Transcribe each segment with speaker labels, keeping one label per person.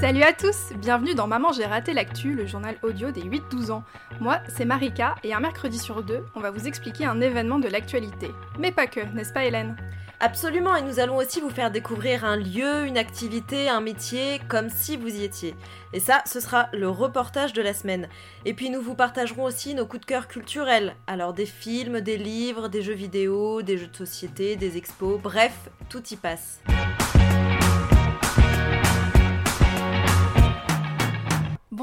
Speaker 1: Salut à tous, bienvenue dans Maman j'ai raté l'actu, le journal audio des 8-12 ans. Moi, c'est Marika et un mercredi sur deux, on va vous expliquer un événement de l'actualité. Mais pas que, n'est-ce pas Hélène?
Speaker 2: Absolument, et nous allons aussi vous faire découvrir un lieu, une activité, un métier, comme si vous y étiez. Et ça, ce sera le reportage de la semaine. Et puis nous vous partagerons aussi nos coups de cœur culturels. Alors des films, des livres, des jeux vidéo, des jeux de société, des expos, bref, tout y passe.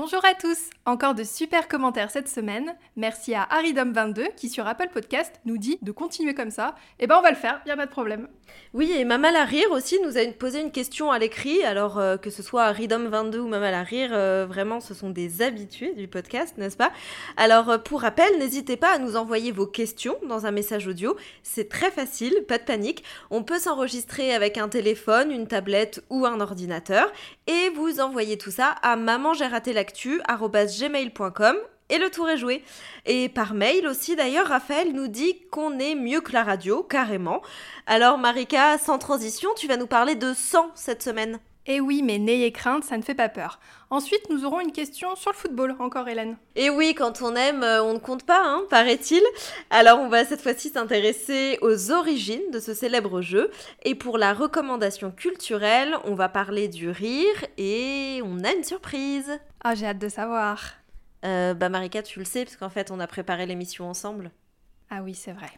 Speaker 1: Bonjour à tous Encore de super commentaires cette semaine. Merci à Haridom22 qui sur Apple Podcast nous dit de continuer comme ça. Eh ben on va le faire, y a pas de problème.
Speaker 2: Oui, et Mamal à rire aussi nous a posé une question à l'écrit. Alors euh, que ce soit Haridom22 ou Mamal à rire, euh, vraiment ce sont des habitués du podcast, n'est-ce pas? Alors euh, pour rappel, n'hésitez pas à nous envoyer vos questions dans un message audio. C'est très facile, pas de panique. On peut s'enregistrer avec un téléphone, une tablette ou un ordinateur et vous envoyez tout ça à maman j'ai raté l'actu gmail.com et le tour est joué. Et par mail aussi, d'ailleurs, Raphaël nous dit qu'on est mieux que la radio, carrément. Alors, Marika, sans transition, tu vas nous parler de sang cette semaine.
Speaker 1: Eh oui, mais n'ayez crainte, ça ne fait pas peur. Ensuite, nous aurons une question sur le football, encore Hélène.
Speaker 2: Et oui, quand on aime, euh, on ne compte pas, hein, paraît-il. Alors, on va cette fois-ci s'intéresser aux origines de ce célèbre jeu. Et pour la recommandation culturelle, on va parler du rire et on a une surprise.
Speaker 1: Ah, j'ai hâte de savoir.
Speaker 2: Euh, bah, Marika, tu le sais, parce qu'en fait, on a préparé l'émission ensemble.
Speaker 1: Ah oui, c'est vrai.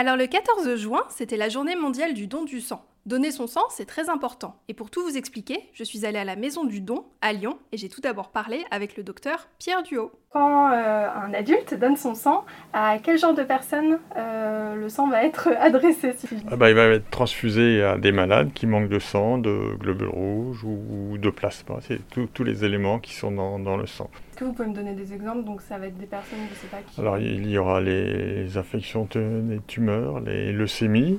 Speaker 1: Alors le 14 juin, c'était la journée mondiale du don du sang. Donner son sang, c'est très important. Et pour tout vous expliquer, je suis allée à la Maison du Don, à Lyon, et j'ai tout d'abord parlé avec le docteur Pierre Duhaut.
Speaker 3: Quand euh, un adulte donne son sang, à quel genre de personne euh, le sang va être adressé
Speaker 4: ah bah, Il va être transfusé à des malades qui manquent de sang, de globules rouges ou de plasma. C'est tous les éléments qui sont dans, dans le sang.
Speaker 3: Est-ce que vous pouvez me donner des exemples? Donc ça va être des personnes, je ne sais pas qui.
Speaker 4: Alors il y aura les infections, les tumeurs, les leucémies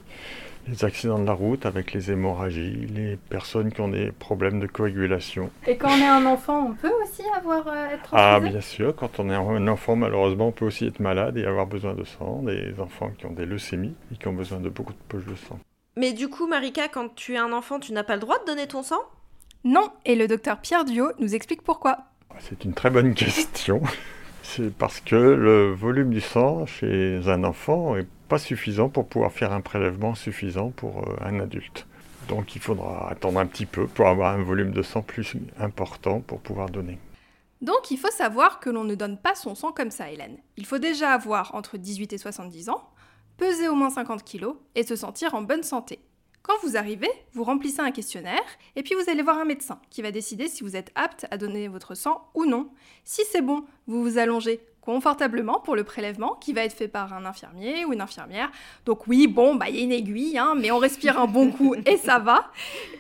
Speaker 4: les accidents de la route avec les hémorragies, les personnes qui ont des problèmes de coagulation.
Speaker 3: Et quand on est un enfant, on peut aussi avoir euh, être
Speaker 4: Ah bien sûr, quand on est un enfant, malheureusement, on peut aussi être malade et avoir besoin de sang. Des enfants qui ont des leucémies et qui ont besoin de beaucoup de poches de sang.
Speaker 2: Mais du coup, Marika, quand tu es un enfant, tu n'as pas le droit de donner ton sang?
Speaker 1: Non, et le docteur Pierre Duot nous explique pourquoi.
Speaker 4: C'est une très bonne question. C'est parce que le volume du sang chez un enfant est pas suffisant pour pouvoir faire un prélèvement suffisant pour euh, un adulte. Donc il faudra attendre un petit peu pour avoir un volume de sang plus important pour pouvoir donner.
Speaker 1: Donc il faut savoir que l'on ne donne pas son sang comme ça, Hélène. Il faut déjà avoir entre 18 et 70 ans, peser au moins 50 kg et se sentir en bonne santé. Quand vous arrivez, vous remplissez un questionnaire et puis vous allez voir un médecin qui va décider si vous êtes apte à donner votre sang ou non. Si c'est bon, vous vous allongez confortablement pour le prélèvement qui va être fait par un infirmier ou une infirmière. Donc oui, bon, bah il y a une aiguille, hein, mais on respire un bon coup et ça va.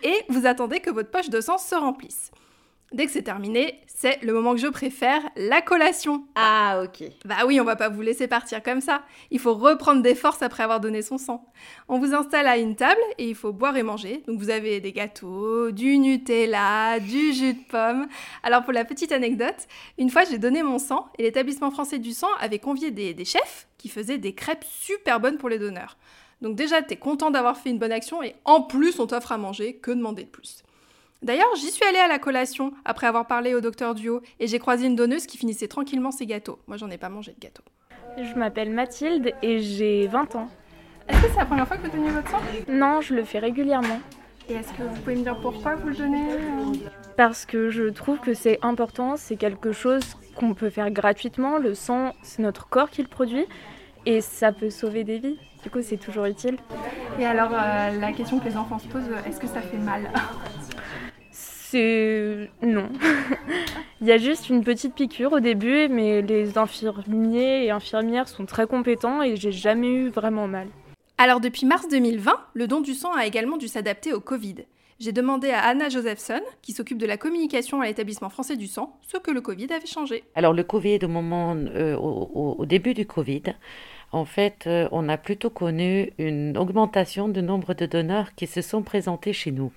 Speaker 1: Et vous attendez que votre poche de sang se remplisse. Dès que c'est terminé, c'est le moment que je préfère, la collation.
Speaker 2: Ah, ok.
Speaker 1: Bah oui, on va pas vous laisser partir comme ça. Il faut reprendre des forces après avoir donné son sang. On vous installe à une table et il faut boire et manger. Donc vous avez des gâteaux, du Nutella, du jus de pomme. Alors pour la petite anecdote, une fois j'ai donné mon sang et l'établissement français du sang avait convié des, des chefs qui faisaient des crêpes super bonnes pour les donneurs. Donc déjà, t'es content d'avoir fait une bonne action et en plus on t'offre à manger, que demander de plus? D'ailleurs, j'y suis allée à la collation après avoir parlé au docteur Duo et j'ai croisé une donneuse qui finissait tranquillement ses gâteaux. Moi, j'en ai pas mangé de gâteau.
Speaker 5: Je m'appelle Mathilde et j'ai 20 ans.
Speaker 3: Est-ce que c'est la première fois que vous donnez votre sang?
Speaker 5: Non, je le fais régulièrement.
Speaker 3: Et est-ce que vous pouvez me dire pourquoi vous le donnez
Speaker 5: Parce que je trouve que c'est important, c'est quelque chose qu'on peut faire gratuitement. Le sang, c'est notre corps qui le produit et ça peut sauver des vies. Du coup, c'est toujours utile.
Speaker 3: Et alors, euh, la question que les enfants se posent, est-ce que ça fait mal?
Speaker 5: C'est non. Il y a juste une petite piqûre au début, mais les infirmiers et infirmières sont très compétents et j'ai jamais eu vraiment mal.
Speaker 1: Alors depuis mars 2020, le don du sang a également dû s'adapter au Covid. J'ai demandé à Anna Josephson, qui s'occupe de la communication à l'établissement français du sang, ce que le Covid avait changé.
Speaker 6: Alors le Covid, au moment, euh, au, début du Covid, en fait, euh, on a plutôt connu une augmentation du nombre de donneurs qui se sont présentés chez nous.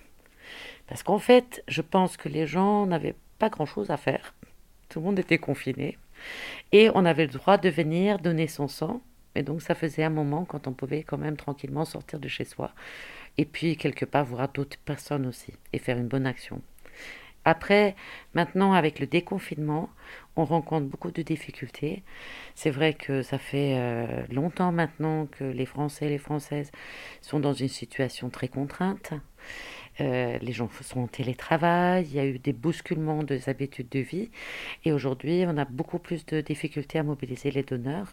Speaker 6: Parce qu'en fait, je pense que les gens n'avaient pas grand-chose à faire. Tout le monde était confiné. Et on avait le droit de venir donner son sang. Et donc ça faisait un moment quand on pouvait quand même tranquillement sortir de chez soi. Et puis quelque part voir d'autres personnes aussi et faire une bonne action. Après, maintenant, avec le déconfinement, on rencontre beaucoup de difficultés. C'est vrai que ça fait euh, longtemps maintenant que les Français et les Françaises sont dans une situation très contrainte. Euh, les gens sont en télétravail, il y a eu des bousculements des habitudes de vie et aujourd'hui on a beaucoup plus de difficultés à mobiliser les donneurs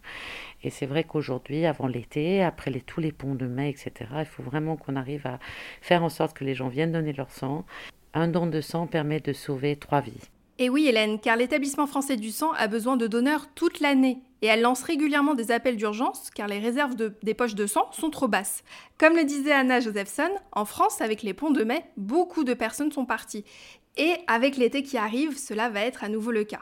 Speaker 6: et c'est vrai qu'aujourd'hui avant l'été, après tous les ponts de mai, etc., il faut vraiment qu'on arrive à faire en sorte que les gens viennent donner leur sang. Un don de sang permet de sauver trois vies.
Speaker 1: Et oui Hélène, car l'établissement français du sang a besoin de donneurs toute l'année et elle lance régulièrement des appels d'urgence car les réserves des poches de sang sont trop basses. Comme le disait Anna Josephson, en France, avec les ponts de mai, beaucoup de personnes sont parties. Et avec l'été qui arrive, cela va être à nouveau le cas.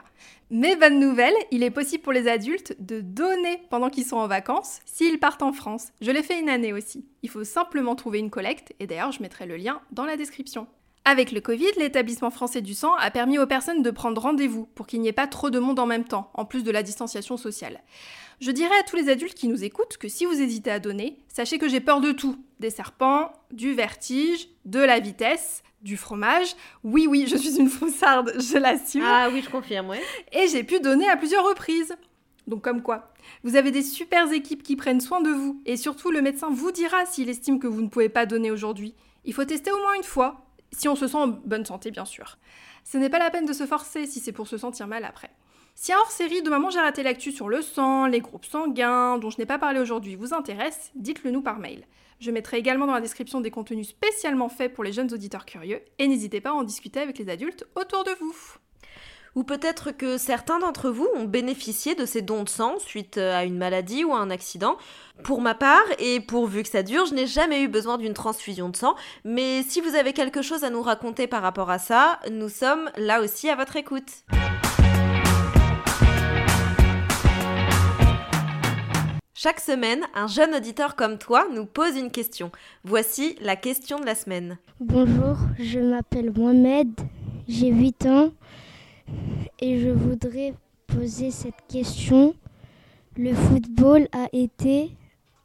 Speaker 1: Mais bonne nouvelle, il est possible pour les adultes de donner pendant qu'ils sont en vacances s'ils partent en France. Je l'ai fait une année aussi. Il faut simplement trouver une collecte et d'ailleurs je mettrai le lien dans la description. Avec le Covid, l'établissement français du sang a permis aux personnes de prendre rendez-vous pour qu'il n'y ait pas trop de monde en même temps, en plus de la distanciation sociale. Je dirais à tous les adultes qui nous écoutent que si vous hésitez à donner, sachez que j'ai peur de tout. Des serpents, du vertige, de la vitesse, du fromage. Oui, oui, je suis une froussarde, je l'assume.
Speaker 2: Ah oui, je confirme, oui.
Speaker 1: Et j'ai pu donner à plusieurs reprises. Donc comme quoi Vous avez des super équipes qui prennent soin de vous, et surtout le médecin vous dira s'il estime que vous ne pouvez pas donner aujourd'hui. Il faut tester au moins une fois, si on se sent en bonne santé, bien sûr. Ce n'est pas la peine de se forcer si c'est pour se sentir mal après. Si un hors-série de Maman j'ai raté l'actu sur le sang, les groupes sanguins, dont je n'ai pas parlé aujourd'hui, vous intéresse, dites-le nous par mail. Je mettrai également dans la description des contenus spécialement faits pour les jeunes auditeurs curieux, et n'hésitez pas à en discuter avec les adultes autour de vous.
Speaker 2: Ou peut-être que certains d'entre vous ont bénéficié de ces dons de sang suite euh, à une maladie ou à un accident. Pour ma part, et pourvu que ça dure, je n'ai jamais eu besoin d'une transfusion de sang, mais si vous avez quelque chose à nous raconter par rapport à ça, nous sommes là aussi à votre écoute. Chaque semaine, un jeune auditeur comme toi nous pose une question. Voici la question de la semaine.
Speaker 7: Bonjour, je m'appelle Mohamed, j'ai 8 ans et je voudrais poser cette question. Le football a été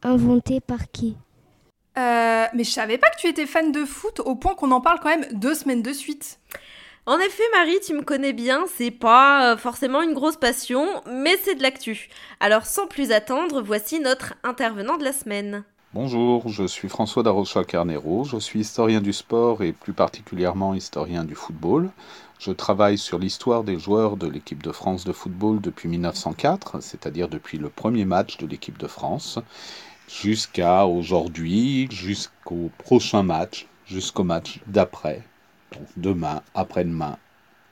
Speaker 7: inventé par qui?
Speaker 1: Euh, mais je savais pas que tu étais fan de foot au point qu'on en parle quand même deux semaines de suite.
Speaker 2: En effet, Marie, tu me connais bien, c'est pas euh, forcément une grosse passion, mais c'est de l'actu. Alors sans plus attendre, voici notre intervenant de la semaine.
Speaker 8: Bonjour, je suis François Darocha Carnero, je suis historien du sport et plus particulièrement historien du football. Je travaille sur l'histoire des joueurs de l'équipe de France de football depuis 1904, c'est-à-dire depuis le premier match de l'équipe de France, jusqu'à aujourd'hui, jusqu'au prochain match, jusqu'au match d'après, donc demain, après-demain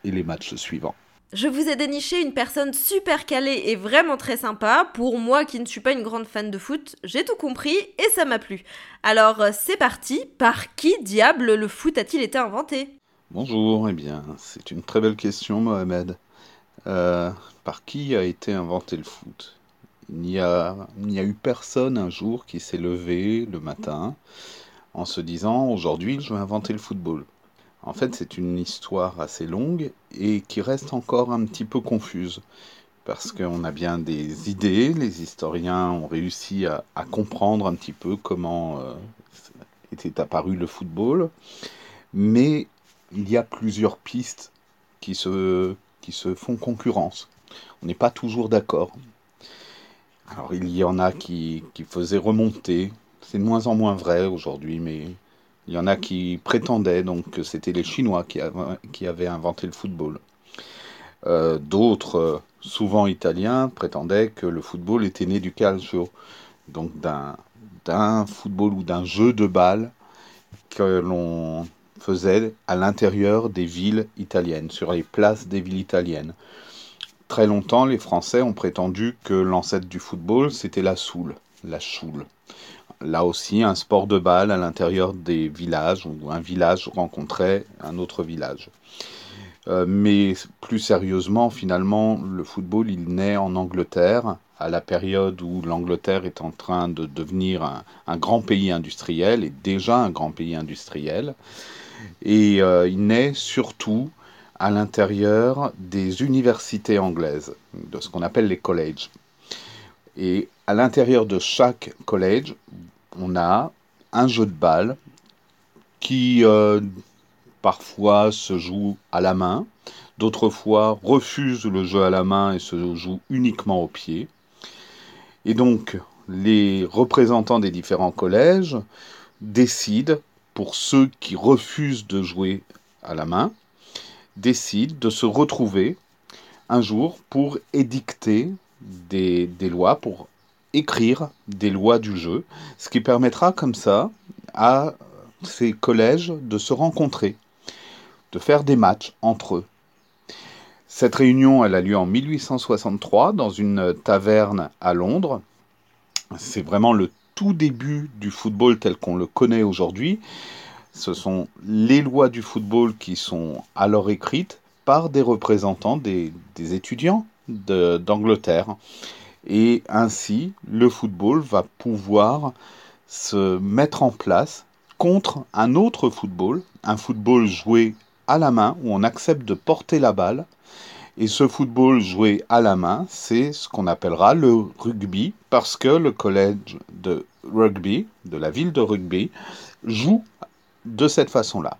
Speaker 8: et les matchs suivants.
Speaker 2: Je vous ai déniché une personne super calée et vraiment très sympa. Pour moi qui ne suis pas une grande fan de foot, j'ai tout compris et ça m'a plu. Alors euh, c'est parti, par qui diable le foot a-t-il été inventé?
Speaker 8: Bonjour, eh bien, c'est une très belle question, Mohamed. Euh, par qui a été inventé le foot? Il n'y a, eu personne un jour qui s'est levé le matin en se disant aujourd'hui je vais inventer le football. En fait, c'est une histoire assez longue et qui reste encore un petit peu confuse. Parce qu'on a bien des idées, les historiens ont réussi à, à comprendre un petit peu comment euh, était apparu le football, mais il y a plusieurs pistes qui se, qui se font concurrence. On n'est pas toujours d'accord. Alors il y en a qui, qui faisaient remonter, c'est de moins en moins vrai aujourd'hui, mais il y en a qui prétendaient donc que c'était les Chinois qui avaient, qui avaient inventé le football. Euh, D'autres, souvent italiens, prétendaient que le football était né du calcio, donc d'un football ou d'un jeu de balle que l'on faisait à l'intérieur des villes italiennes, sur les places des villes italiennes. Très longtemps, les Français ont prétendu que l'ancêtre du football, c'était la soule, la choule là aussi un sport de balle à l'intérieur des villages, où un village rencontrait un autre village. Euh, mais plus sérieusement, finalement, le football, il naît en Angleterre, à la période où l'Angleterre est en train de devenir un, un, grand pays industriel, et déjà un grand pays industriel. Et euh, il naît surtout à l'intérieur des universités anglaises. de ce qu'on appelle les collèges. Et à l'intérieur de chaque collège, on a un jeu de balle qui euh, parfois se joue à la main, d'autres fois refuse le jeu à la main et se joue uniquement au pied. Et donc, les représentants des différents collèges décident, pour ceux qui refusent de jouer à la main, décident de se retrouver un jour pour édicter des lois, pour écrire des lois du jeu, ce qui permettra comme ça à ces collèges de se rencontrer, de faire des matchs entre eux. Cette réunion, elle a lieu en 1863 dans une taverne à Londres. C'est vraiment le tout début du football tel qu'on le connaît aujourd'hui. Ce sont les lois du football qui sont alors écrites par des représentants des, des étudiants d'Angleterre. Et ainsi, le football va pouvoir se mettre en place contre un autre football, un football joué à la main, où on accepte de porter la balle. Et ce football joué à la main, c'est ce qu'on appellera le rugby, parce que le collège de rugby, de la ville de rugby, joue de cette façon-là.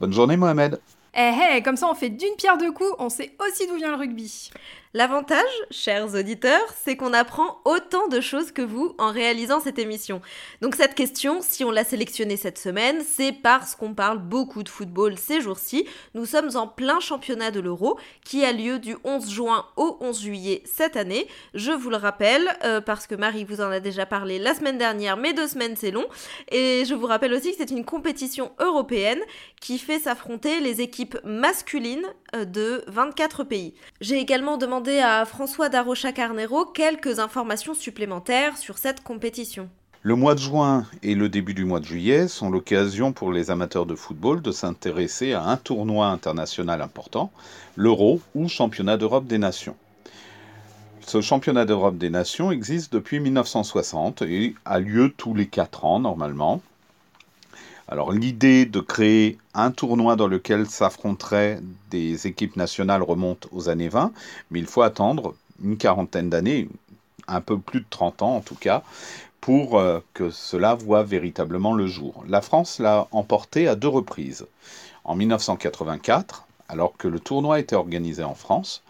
Speaker 8: Bonne journée Mohamed.
Speaker 1: Eh eh, comme ça on fait d'une pierre deux coups, on sait aussi d'où vient le rugby.
Speaker 2: L'avantage, chers auditeurs, c'est qu'on apprend autant de choses que vous en réalisant cette émission. Donc cette question, si on l'a sélectionnée cette semaine, c'est parce qu'on parle beaucoup de football ces jours-ci. Nous sommes en plein championnat de l'Euro qui a lieu du 11 juin au 11 juillet cette année. Je vous le rappelle euh, parce que Marie vous en a déjà parlé la semaine dernière, mais deux semaines c'est long. Et je vous rappelle aussi que c'est une compétition européenne qui fait s'affronter les équipes masculines euh, de 24 pays. J'ai également demandé à François Darocha Carnero quelques informations supplémentaires sur cette compétition.
Speaker 8: Le mois de juin et le début du mois de juillet sont l'occasion pour les amateurs de football de s'intéresser à un tournoi international important, l'Euro ou Championnat d'Europe des Nations. Ce championnat d'Europe des Nations existe depuis 1960 et a lieu tous les 4 ans normalement. Alors l'idée de créer un tournoi dans lequel s'affronteraient des équipes nationales remonte aux années 20, mais il faut attendre une quarantaine d'années, un peu plus de 30 ans en tout cas, pour euh, que cela voit véritablement le jour. La France l'a emporté à deux reprises. En 1984, alors que le tournoi était organisé en France,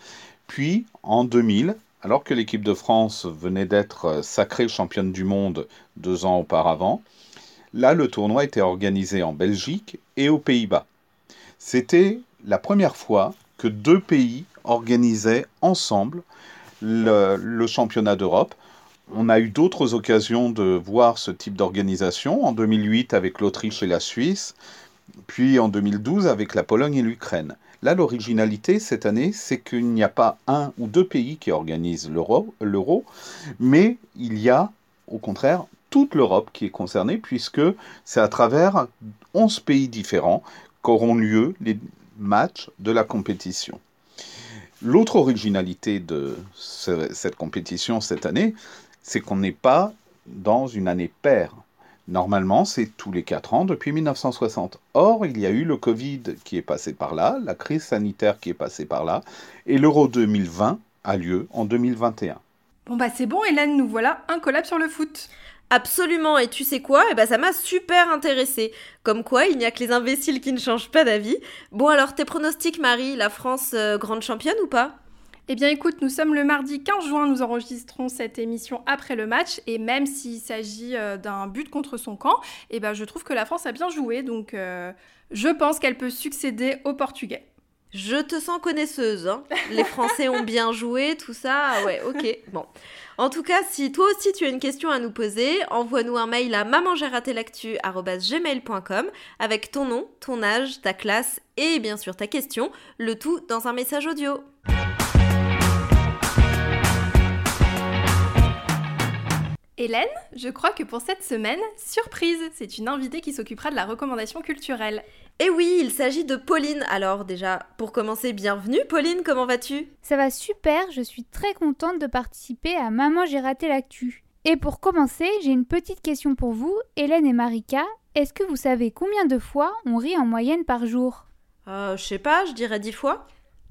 Speaker 8: puis en 2000, alors que l'équipe de France venait d'être sacrée championne du monde deux ans auparavant, Là, le tournoi était organisé en Belgique et aux Pays-Bas. C'était la première fois que deux pays organisaient ensemble le, championnat d'Europe. On a eu d'autres occasions de voir ce type d'organisation, en 2008 avec l'Autriche et la Suisse, puis en 2012 avec la Pologne et l'Ukraine. Là, l'originalité cette année, c'est qu'il n'y a pas un ou deux pays qui organisent l'euro, mais il y a au contraire toute l'Europe qui est concernée, puisque c'est à travers 11 pays différents qu'auront lieu les matchs de la compétition. L'autre originalité de cette compétition cette année, c'est qu'on n'est pas dans une année paire. Normalement, c'est tous les 4 ans depuis 1960. Or, il y a eu le Covid qui est passé par là, la crise sanitaire qui est passée par là, et l'Euro 2020 a lieu en 2021.
Speaker 1: Bon bah c'est bon Hélène, nous voilà un collab sur le foot.
Speaker 2: Absolument, et tu sais quoi? Eh ben ça m'a super intéressé. Comme quoi, il n'y a que les imbéciles qui ne changent pas d'avis. Bon alors, tes pronostics, Marie, la France euh, grande championne ou pas?
Speaker 1: Eh bien écoute, nous sommes le mardi 15 juin, nous enregistrons cette émission après le match et même s'il s'agit euh, d'un but contre son camp, eh ben je trouve que la France a bien joué donc euh, je pense qu'elle peut succéder au Portugais.
Speaker 2: Je te sens connaisseuse, hein. les Français ont bien joué, tout ça, ouais, ok, bon. En tout cas, si toi aussi tu as une question à nous poser, envoie-nous un mail à mamangératelactu.gmail.com avec ton nom, ton âge, ta classe et bien sûr ta question, le tout dans un message audio.
Speaker 1: Hélène, je crois que pour cette semaine, surprise, c'est une invitée qui s'occupera de la recommandation culturelle.
Speaker 2: Et oui, il s'agit de Pauline. Alors déjà, pour commencer, bienvenue. Pauline, comment vas-tu?
Speaker 9: Ça va super, je suis très contente de participer à Maman j'ai raté l'actu. Et pour commencer, j'ai une petite question pour vous, Hélène et Marika. Est-ce que vous savez combien de fois on rit en moyenne par jour?
Speaker 2: Euh, je sais pas, je dirais dix fois.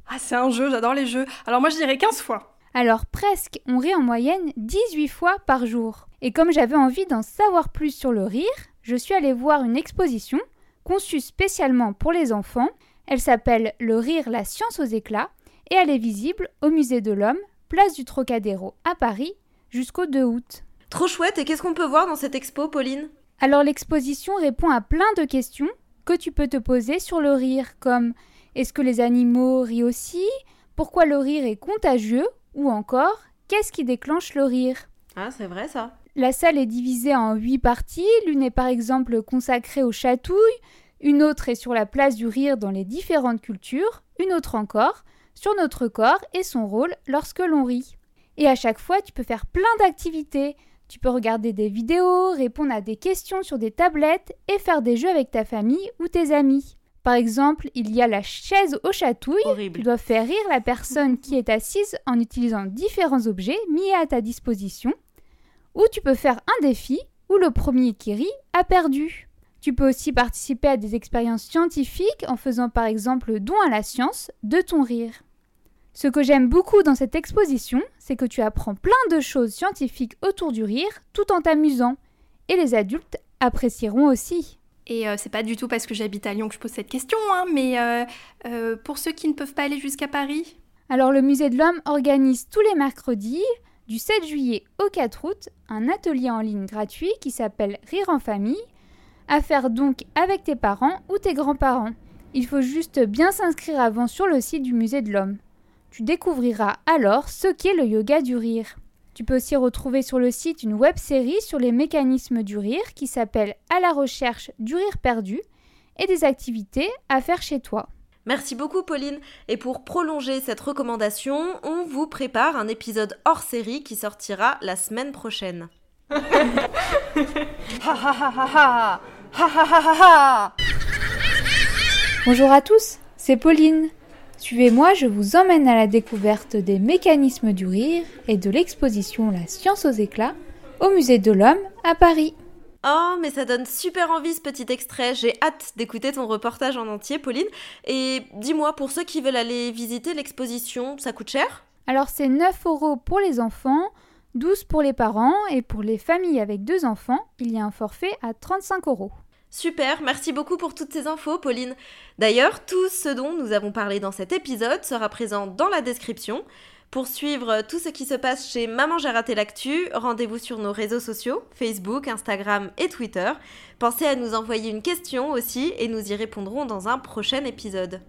Speaker 1: Ah, c'est un jeu, j'adore les jeux. Alors moi je dirais 15 fois.
Speaker 9: Alors presque, on rit en moyenne 18 fois par jour. Et comme j'avais envie d'en savoir plus sur le rire, je suis allée voir une exposition conçue spécialement pour les enfants. Elle s'appelle Le rire, la science aux éclats et elle est visible au Musée de l'Homme, place du Trocadéro à Paris, jusqu'au 2 août.
Speaker 2: Trop chouette, et qu'est-ce qu'on peut voir dans cette expo, Pauline?
Speaker 9: Alors l'exposition répond à plein de questions que tu peux te poser sur le rire, comme est-ce que les animaux rient aussi? Pourquoi le rire est contagieux? Ou encore, qu'est-ce qui déclenche le rire?
Speaker 2: Ah, c'est vrai ça.
Speaker 9: La salle est divisée en huit parties. L'une est par exemple consacrée aux chatouilles, une autre est sur la place du rire dans les différentes cultures, une autre encore sur notre corps et son rôle lorsque l'on rit. Et à chaque fois, tu peux faire plein d'activités. Tu peux regarder des vidéos, répondre à des questions sur des tablettes et faire des jeux avec ta famille ou tes amis. Par exemple, il y a la chaise aux chatouilles.
Speaker 2: Horrible.
Speaker 9: Tu dois faire rire la personne qui est assise en utilisant différents objets mis à ta disposition. Ou tu peux faire un défi où le premier qui rit a perdu. Tu peux aussi participer à des expériences scientifiques en faisant par exemple don à la science de ton rire. Ce que j'aime beaucoup dans cette exposition, c'est que tu apprends plein de choses scientifiques autour du rire tout en t'amusant. Et les adultes apprécieront aussi.
Speaker 1: Et euh, c'est pas du tout parce que j'habite à Lyon que je pose cette question, hein, mais euh, euh, pour ceux qui ne peuvent pas aller jusqu'à Paris.
Speaker 9: Alors le Musée de l'Homme organise tous les mercredis, du 7 juillet au 4 août, un atelier en ligne gratuit qui s'appelle Rire en famille, à faire donc avec tes parents ou tes grands-parents. Il faut juste bien s'inscrire avant sur le site du Musée de l'Homme. Tu découvriras alors ce qu'est le yoga du rire. Tu peux aussi retrouver sur le site une web série sur les mécanismes du rire qui s'appelle À la recherche du rire perdu et des activités à faire chez toi.
Speaker 2: Merci beaucoup Pauline. Et pour prolonger cette recommandation, on vous prépare un épisode hors série qui sortira la semaine prochaine.
Speaker 9: Bonjour à tous, c'est Pauline. Suivez-moi, je vous emmène à la découverte des mécanismes du rire et de l'exposition La science aux éclats au Musée de l'Homme à Paris.
Speaker 2: Oh, mais ça donne super envie ce petit extrait. J'ai hâte d'écouter ton reportage en entier, Pauline. Et dis-moi, pour ceux qui veulent aller visiter l'exposition, ça coûte cher?
Speaker 9: Alors c'est 9 euros pour les enfants, 12 pour les parents et pour les familles avec deux enfants, il y a un forfait à 35 euros.
Speaker 2: Super, merci beaucoup pour toutes ces infos, Pauline. D'ailleurs, tout ce dont nous avons parlé dans cet épisode sera présent dans la description. Pour suivre tout ce qui se passe chez Maman j'ai raté l'actu, rendez-vous sur nos réseaux sociaux, Facebook, Instagram et Twitter. Pensez à nous envoyer une question aussi et nous y répondrons dans un prochain épisode.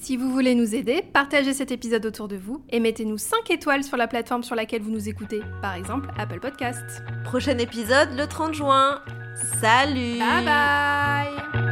Speaker 1: Si vous voulez nous aider, partagez cet épisode autour de vous et mettez-nous 5 étoiles sur la plateforme sur laquelle vous nous écoutez, par exemple Apple Podcasts.
Speaker 2: Prochain épisode le 30 juin. Salut
Speaker 1: Bye bye